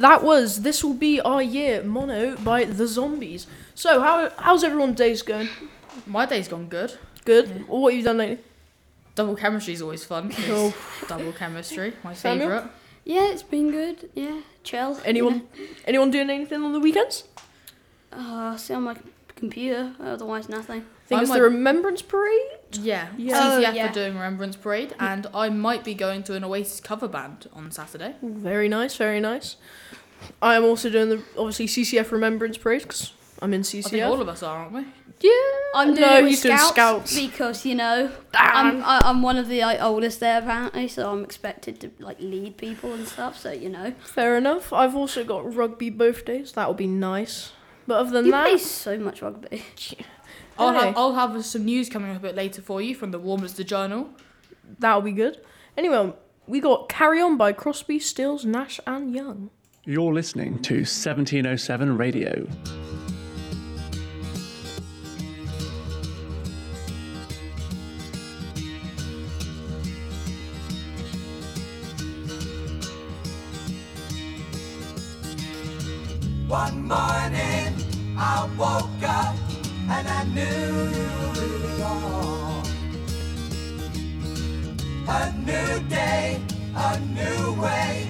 that was This Will Be Our Year Mono by The Zombies. So, how how's everyone's days going? My day's gone good. Good? What have you done lately? Double chemistry is always fun. Oh. Double chemistry, my Samuel? favourite. Yeah, it's been good. Yeah, chill. you Anyone anyone doing anything on the weekends? know. Uh, see on my computer. Otherwise, nothing. I think I it's might- the Remembrance Parade. Yeah, Yeah. CCF Oh, yeah. are doing Remembrance Parade, and I might be going to an Oasis cover band on Saturday. Very nice, very nice. I am also doing the obviously CCF Remembrance Parade because I'm in CCF. I think CCF. all of us are, aren't we? yeah, I'm doing no, it with he's doing scouts, scouts. because you know Damn. I'm I, I'm one of the like, oldest there apparently, so I'm expected to like lead people and stuff. So you know, Fair enough. I've also got rugby both days. That'll be nice. But other than you that, play so much rugby. I'll Hey. have I'll have some news coming up a bit later for you from the Warminster Journal. that'll be good. Anyway, we got Carry On by Crosby, Stills, Nash, and Young. You're listening to 1707 Radio. One morning I woke up and I knew it all. A new day, a new way,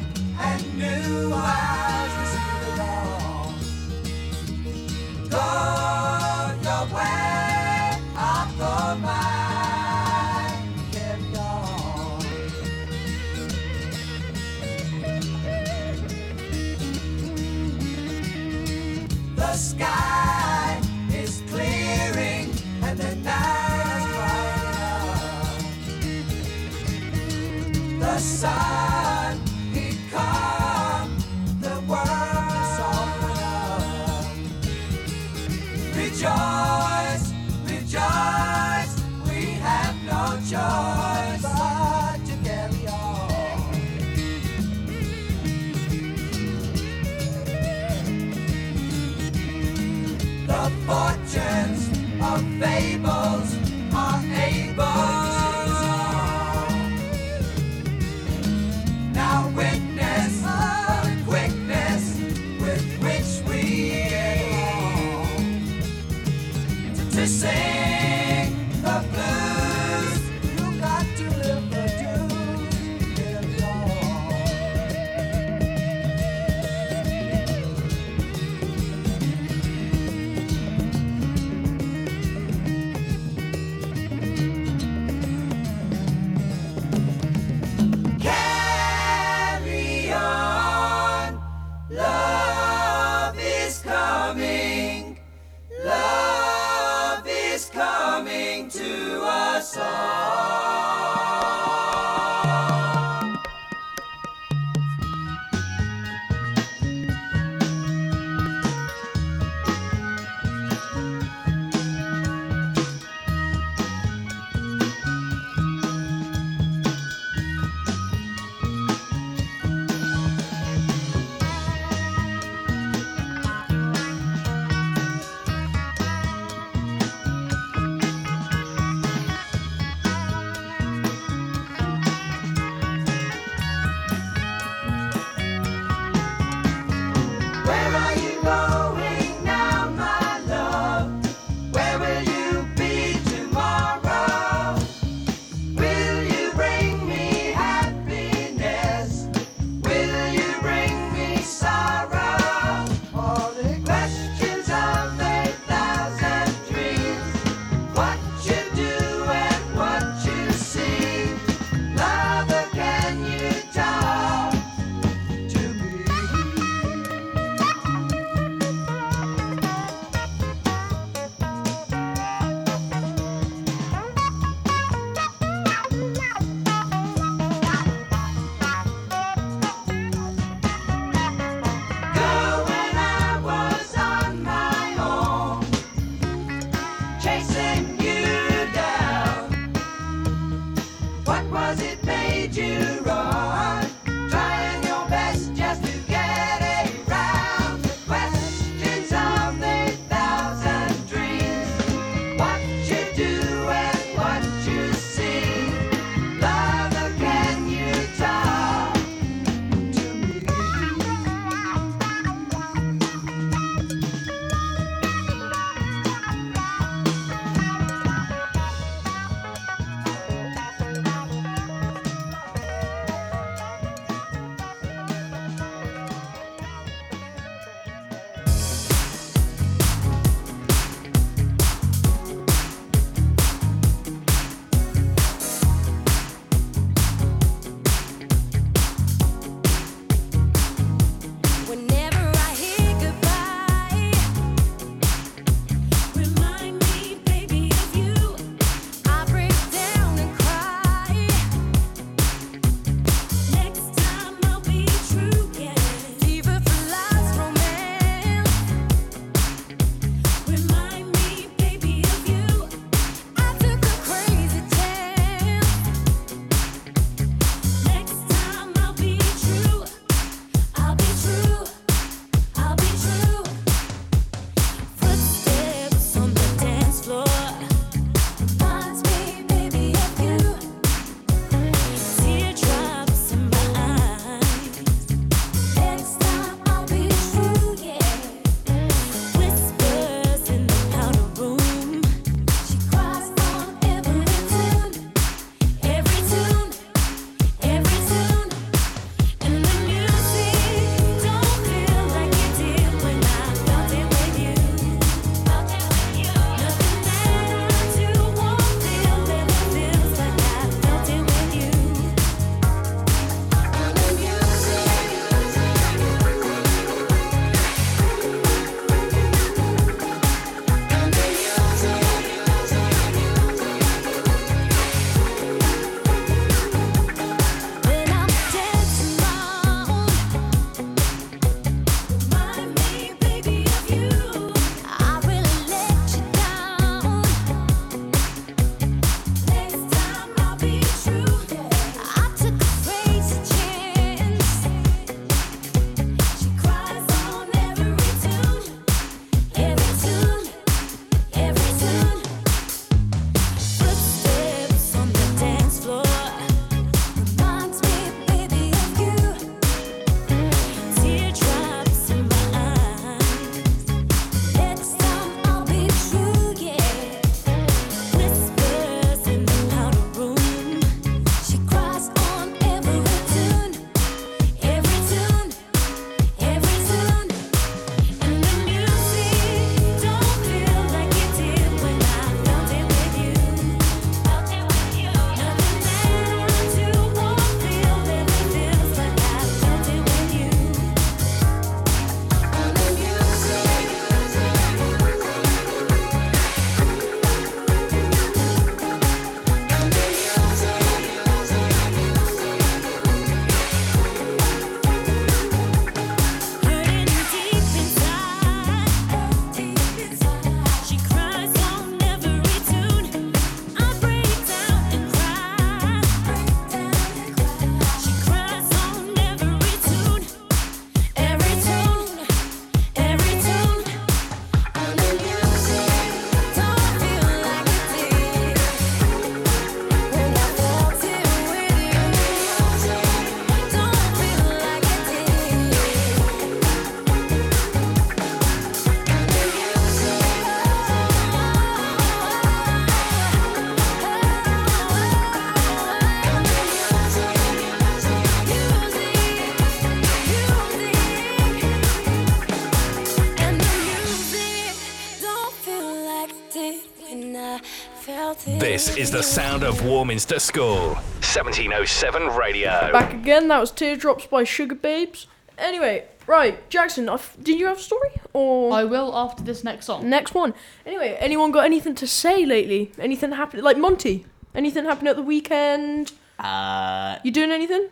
is the sound of Warminster School. 1707 Radio. Back again. That was Teardrops by Sugababes. Anyway, right, Jackson. I f- did you have a story or I will after this next song. next one? Anyway, anyone got anything to say lately? Anything happened? Like Monty? Anything happened at the weekend? Uh, You doing anything?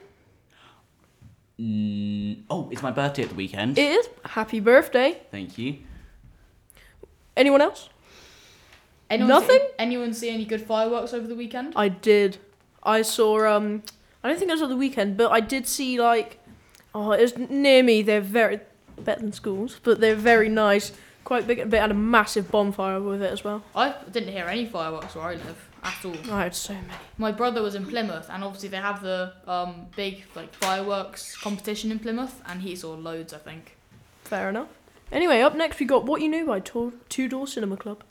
mm, oh, it's my birthday at the weekend. It is. Happy birthday. Thank you. Anyone else? Anyone Nothing? See, anyone see any good fireworks over the weekend? I did. I saw. Um, I don't think it was at the weekend, but I did see like. Oh, it was near me. They're very better than schools, but they're very nice. Quite big. They had a massive bonfire with it as well. I didn't hear any fireworks where I live at all. I had so many. My brother was in Plymouth, and obviously they have the um, big like fireworks competition in Plymouth, and he saw loads. I think. Fair enough. Anyway, up next we got What You Knew by Two Door Cinema Club.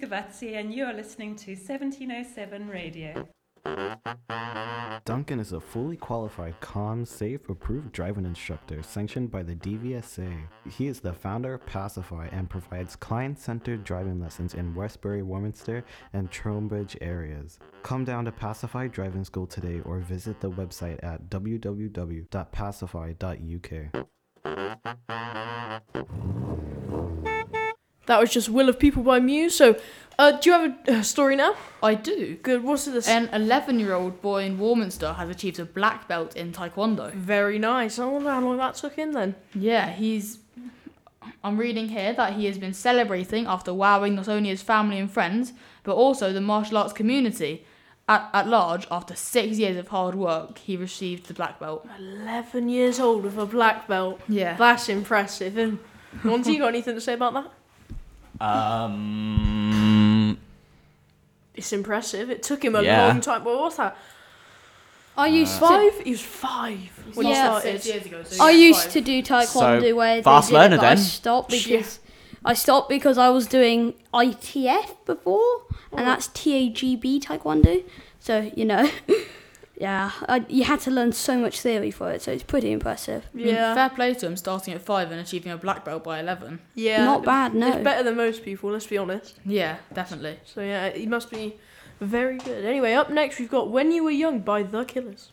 Gavazzi, and you are listening to 1707 Radio. Duncan is a fully qualified, calm, safe, approved driving instructor sanctioned by the DVSA. He is the founder of Pacify and provides client centered driving lessons in Westbury, Warminster, and Trowbridge areas. Come down to Pacify Driving School today or visit the website at www.pacify.uk. That was just Will of People by Muse. So, uh, do you have a uh, story now? I do. Good. What's this? An 11 year old boy in Warminster has achieved a black belt in Taekwondo. Very nice. I wonder how long that took him then. Yeah, he's. I'm reading here that he has been celebrating after wowing not only his family and friends, but also the martial arts community. At, at large, after six years of hard work, he received the black belt. 11 years old with a black belt. Yeah. That's impressive. And Monty, you got anything to say about that? Um, It's impressive. It took him a Yeah. long time. What was that? I used to Five? He was five when he Yeah. started. Six years ago. So I yeah, used five. to do taekwondo So, where they fast did it, learner but I then. stopped Yeah. because I stopped because I was doing ITF before, Oh. and that's TAGB taekwondo. So you know, yeah, I, you had to learn so much theory for it, so it's pretty impressive. I mean, Yeah. fair play to him starting at five and achieving a black belt by 11. Yeah. Not bad, no. It's better than most people, let's be honest. Yeah, definitely. So, yeah, he must be very good. Anyway, up next, we've got When You Were Young by The Killers.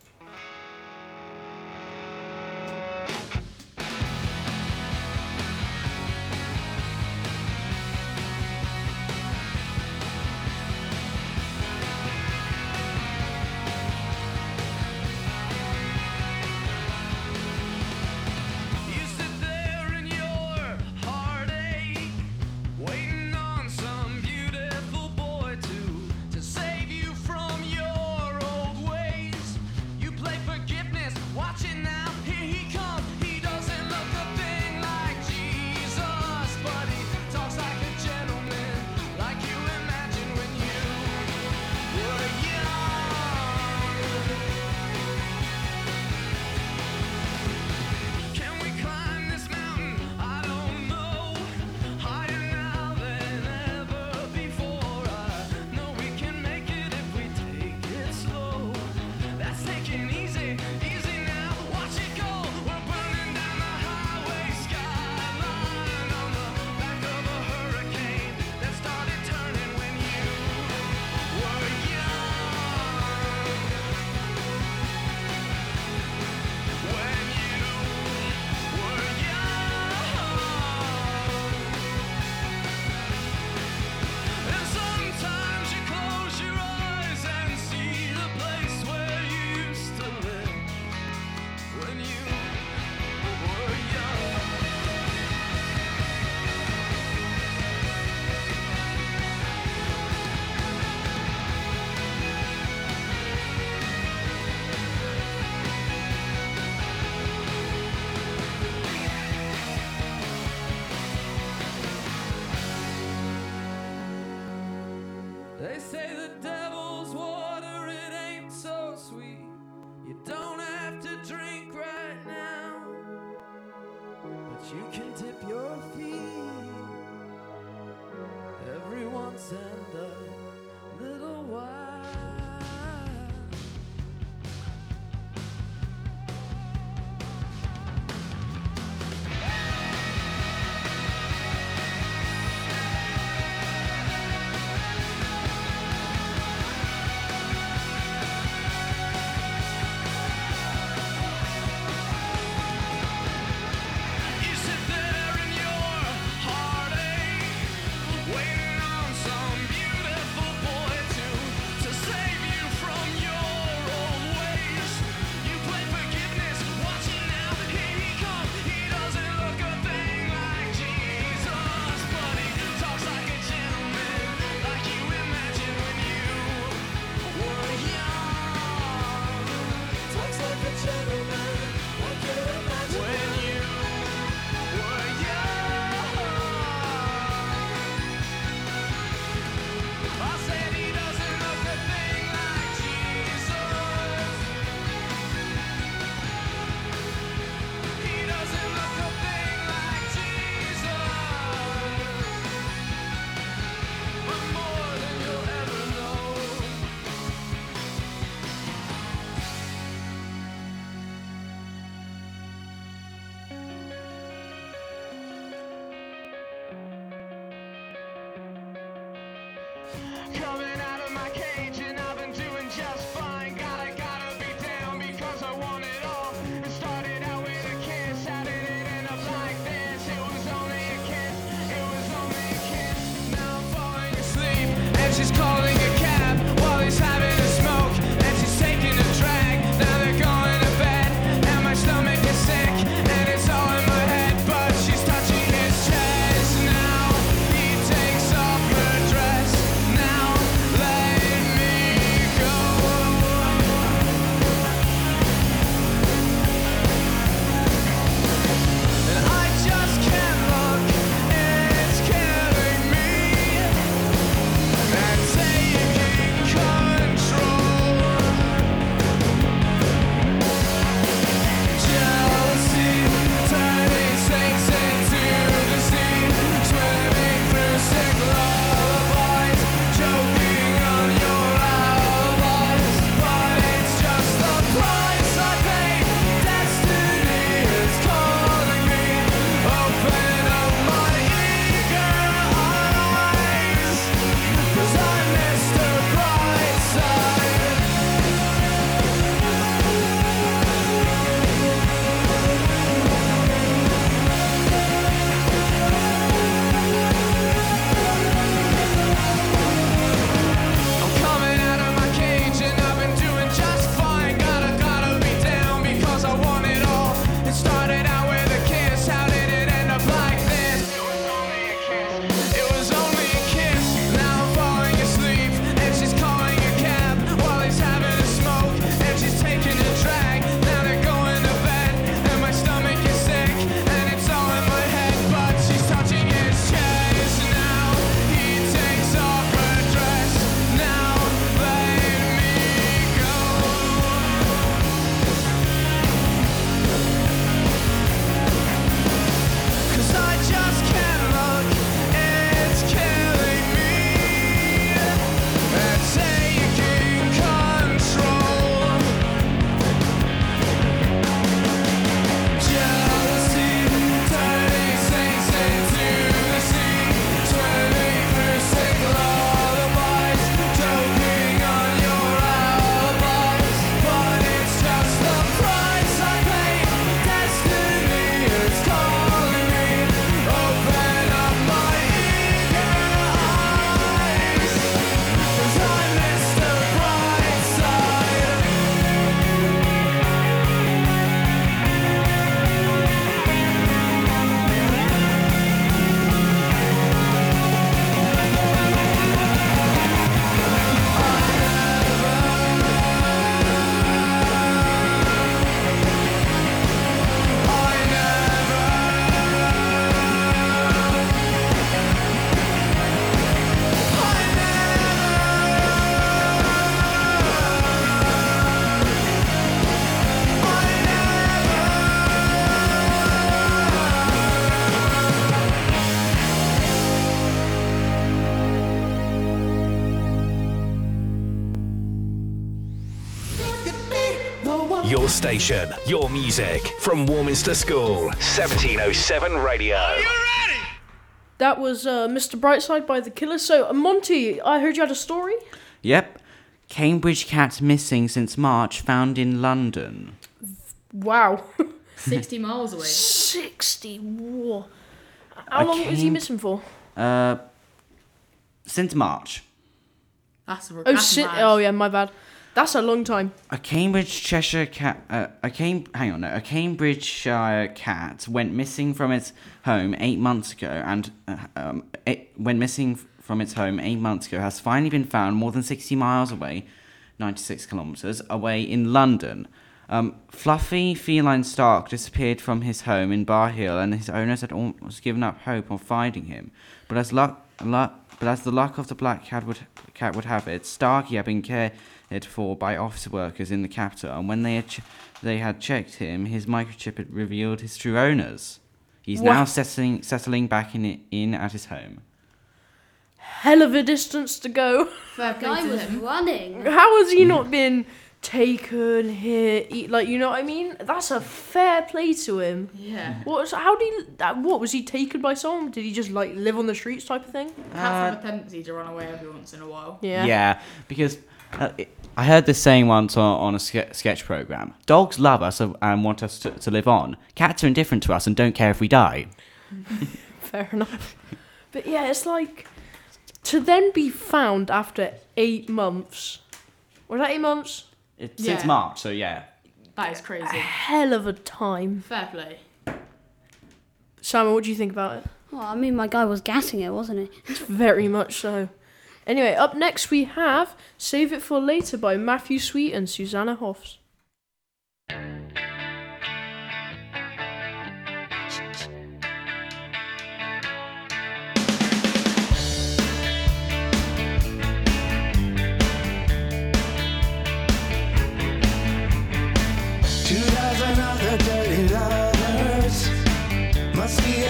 Station, your music from Warminster School. 1707 Radio. That was uh, Mr. Brightside by The Killers. So, uh, Monty, I heard you had a story. Yep. Cambridge cat missing since March, found in London. Wow. 60 miles away. 60. Whoa. How long was he came- missing for? Uh, since March. That's, Oh, that's si- mad. oh, yeah, my bad. That's a long time. A Cambridge Cheshire cat, uh, a Cam- hang on, no, a Cambridgeshire cat went missing from its home eight months ago, and uh, um, it went missing from its home eight months ago. Has finally been found more than sixty miles away, ninety-six kilometres away in London. Um, Fluffy feline Stark disappeared from his home in Bar Hill, and his owners had almost given up hope on finding him. But as luck, luck but as the luck of the black cat would cat would have it, Starkey had been cared for by office workers in the capital, and when they had ch- they had checked him, his microchip had revealed his true owners. He's now settling settling back in in at his home. Hell of a distance to go. Fair play Guy to was him. running. How has he not been taken here? Eat, like, you know what I mean? That's a fair play to him. Yeah. What was, how did he, that, what, was he taken by someone? Did he just, like, live on the streets type of thing? Cats have a tendency to run away every once in a while. Yeah. Yeah. Because uh, it, I heard this saying once on, on a ske- sketch program. Dogs love us and- and want us to, to live on. Cats are indifferent to us and don't care if we die. Fair enough. But yeah, it's like to then be found after eight months. Was that eight months? It's Yeah. since March, so yeah. That is crazy. Hell of a time. Fair play. Simon, what do you think about it? Well, I mean, my guy was gassing it, wasn't he? Very much so. Anyway, up next we have Save It for Later by Matthew Sweet and Susanna Hoffs.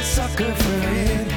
Sucker for it.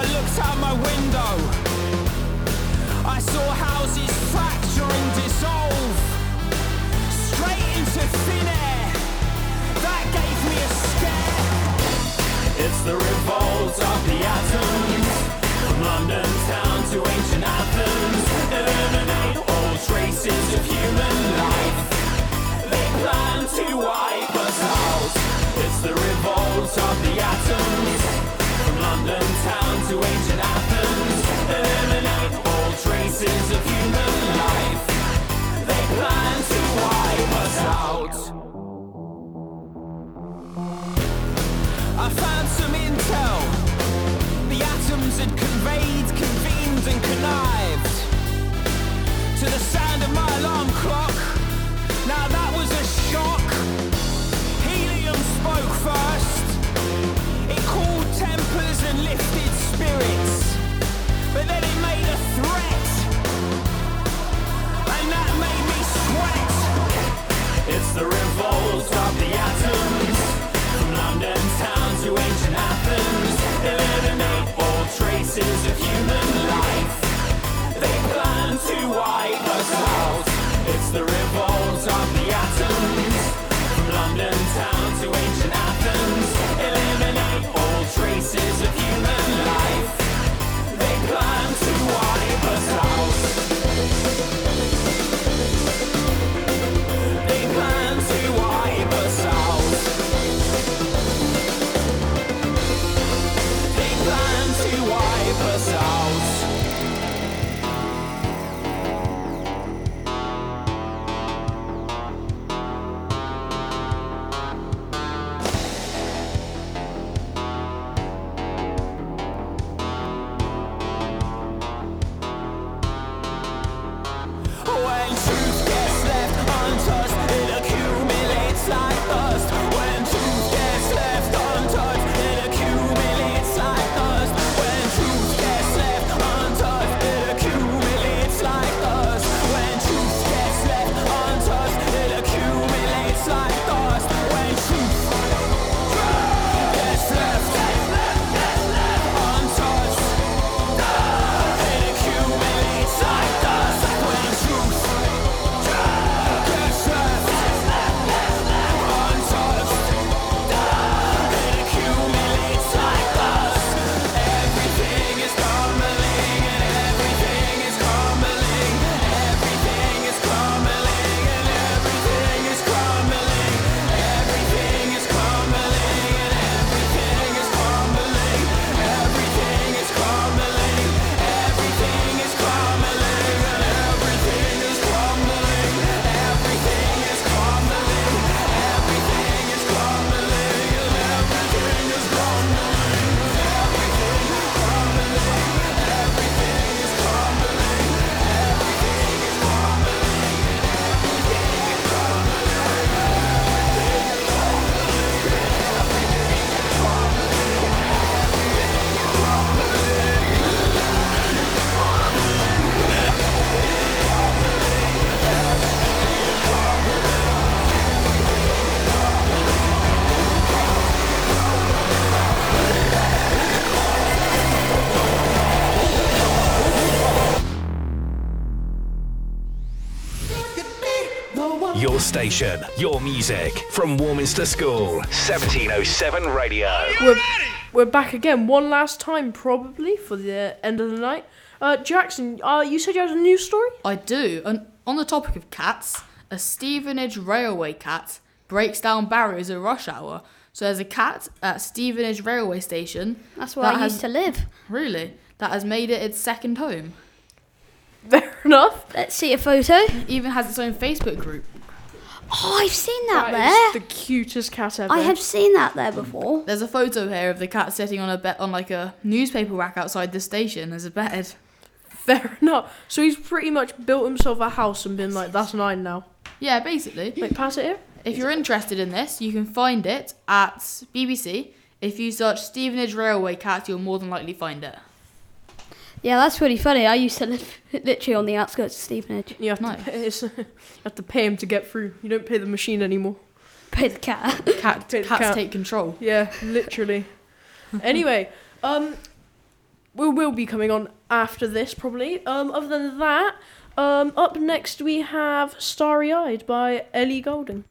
I looked out my window. I saw houses fracture and dissolve straight into thin air. That gave me a scare. It's the revolt of the atoms. From London town to ancient Athens, eliminate all traces of human life. They plan to wipe us out. It's the revolt of the atoms. London town to ancient Athens, eliminate all traces of human life. They plan to wipe us out. I found some intel. The atoms had conveyed, convened, and connived to the sound of my alarm clock. Now that lifted spirits. But then it made a threat. And that made me sweat. It's the revolt of the atoms. From London town to ancient Athens. All traces of human life. They plan to wipe us out. It's the revolt station, your music from Warminster School, 1707 Radio. We're, we're back again, one last time probably for the end of the night. Uh, Jackson, uh, you said you had a news story? I do. And on the topic of cats, a Stevenage railway cat breaks down barriers at rush hour. So there's a cat at Stevenage railway station. That's where that I has- used to live. Really? That has made it its second home. Fair enough. Let's see a photo. It even has its own Facebook group. Oh, I've seen that, That there. is the cutest cat ever. I have seen that there before. There's a photo here of the cat sitting on a bed on like a newspaper rack outside the station as a bed. Fair enough. So he's pretty much built himself a house and been like, that's mine now. Yeah, basically. Wait, pass it here. If you're interested in this, you can find it at BBC. If you search Stevenage Railway Cat, you'll more than likely find it. Yeah, that's pretty funny. I used to live literally on the outskirts of Stevenage. You have, Nice. to pay, it's- you have to pay him to get through. You don't pay the machine anymore. Pay the cat. Cat, Bit cats cat. take control. Yeah, literally. anyway, um, we will be coming on after this probably. Um, other than that, um, up next we have Starry Eyed by Ellie Goulding.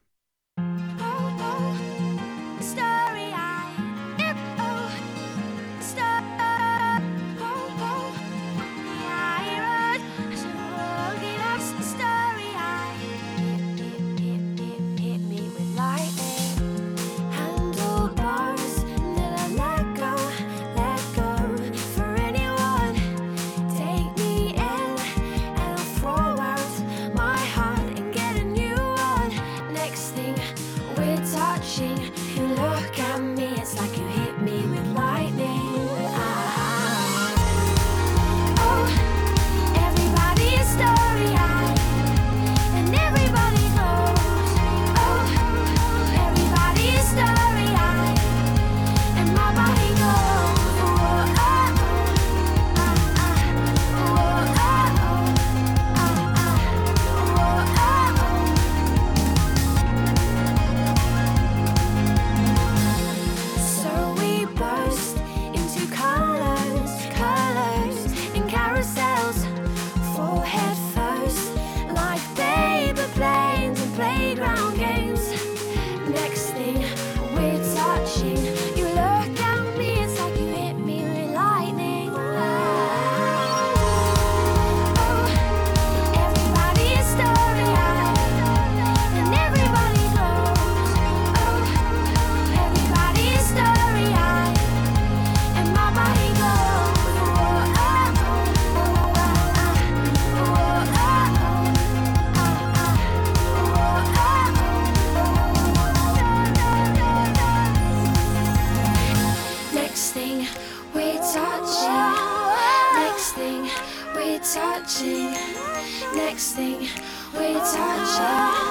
Touching.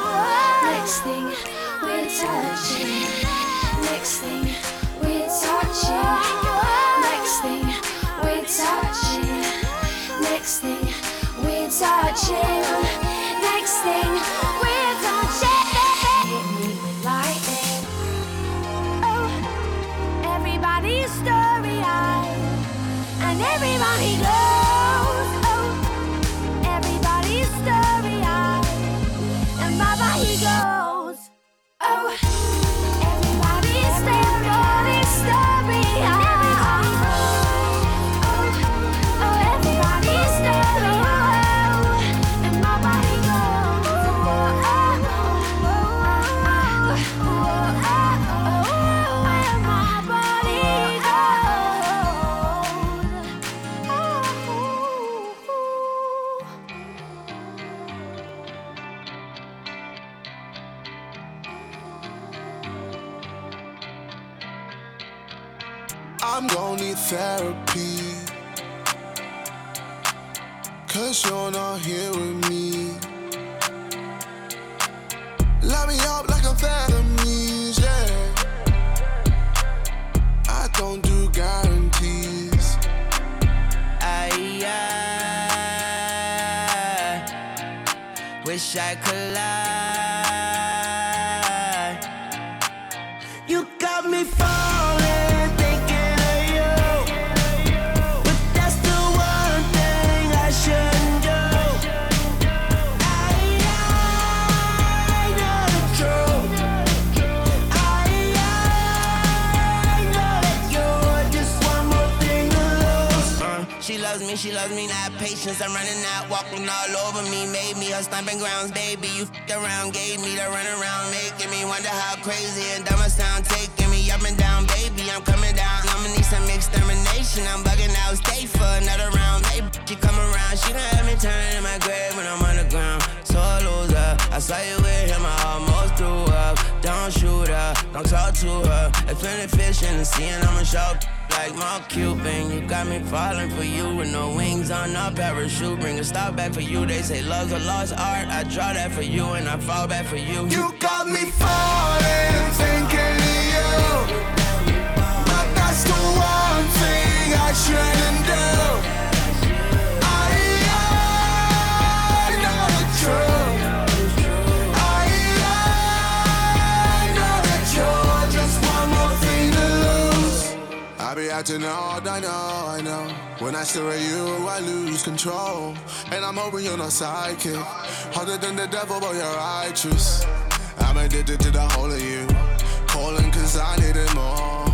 Next thing we're touching. Next thing we're touching. Next thing we're touching. Next thing we're touching. Next thing we're touching. Hit me with lightning. Oh, everybody's starry-eyed, and everybody. I'm gonna need therapy. Cause you're not here with me. Light me up like amphetamines, yeah. I don't do guarantees. I, I wish I could lie. I'm running out, walking all over me. Made me a stomping grounds, baby. You f***ed around, gave me the run around, making me wonder how crazy and dumb I sound. Taking me up and down, baby. I'm coming down. I'ma need some extermination. I'm bugging out, stay for another round. Hey, she come around, she done have me turning in my grave when I'm on the ground. So I lose her. I saw you with him, I almost threw up. Don't shoot her, don't talk to her. If plenty fish in the sea and I'm a shark. Like Mark Cuban, you got me falling for you with no wings on a parachute. Bring a stop back for you. They say love's a lost art. I draw that for you and I fall back for you. You got me falling, thinking of you. But that's the one thing I shouldn't do. I, I know the truth. Acting odd, I know, I know. When I stare at you, I lose control. And I'm hoping you're not psychic. Harder than the devil, but you're righteous. I'm addicted to the whole of you. Calling cause I need it more.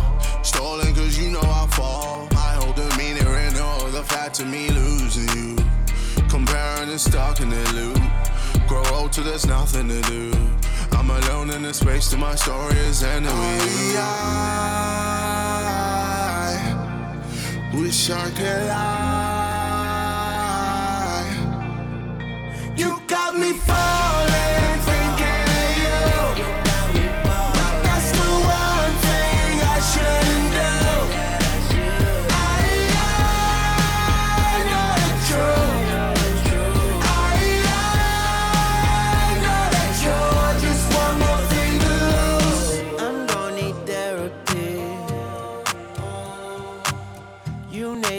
Stolen cause you know I fall. I hold the meaning in all the fact of me losing you. Comparing and stuck in the loop. Grow old till there's nothing to do. I'm alone in this space till my story is ending with you. Oh, Wish I could lie. You got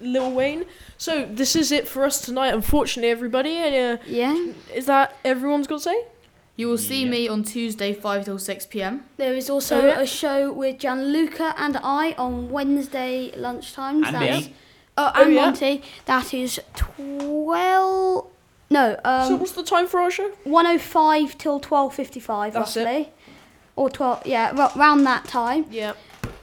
Lil Wayne. So this is it for us tonight. Unfortunately, everybody. Uh, yeah. Is that everyone's got to say? You will see me on Tuesday, 5 till 6 pm. There is also Oh, yeah. a show with Gianluca and I on Wednesday lunchtime. And That's- me. Oh, Oh, and yeah. Monty. That is 12. No, um, so what's the time for our show? 105 till 12.55 That's it. Or 12, yeah, ro- around that time. Yeah.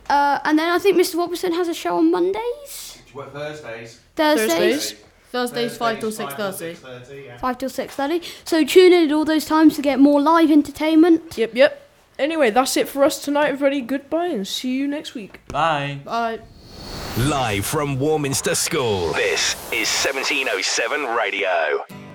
Uh, and then I think Mr. Robertson has a show on Mondays? What Thursdays? Thursdays? Thursdays, 5 till 6.30. 5 till 6.30. So tune in at all those times to get more live entertainment. Yep, yep. Anyway, that's it for us tonight, everybody. Goodbye and see you next week. Bye. Bye. Live from Warminster School, this is 1707 Radio.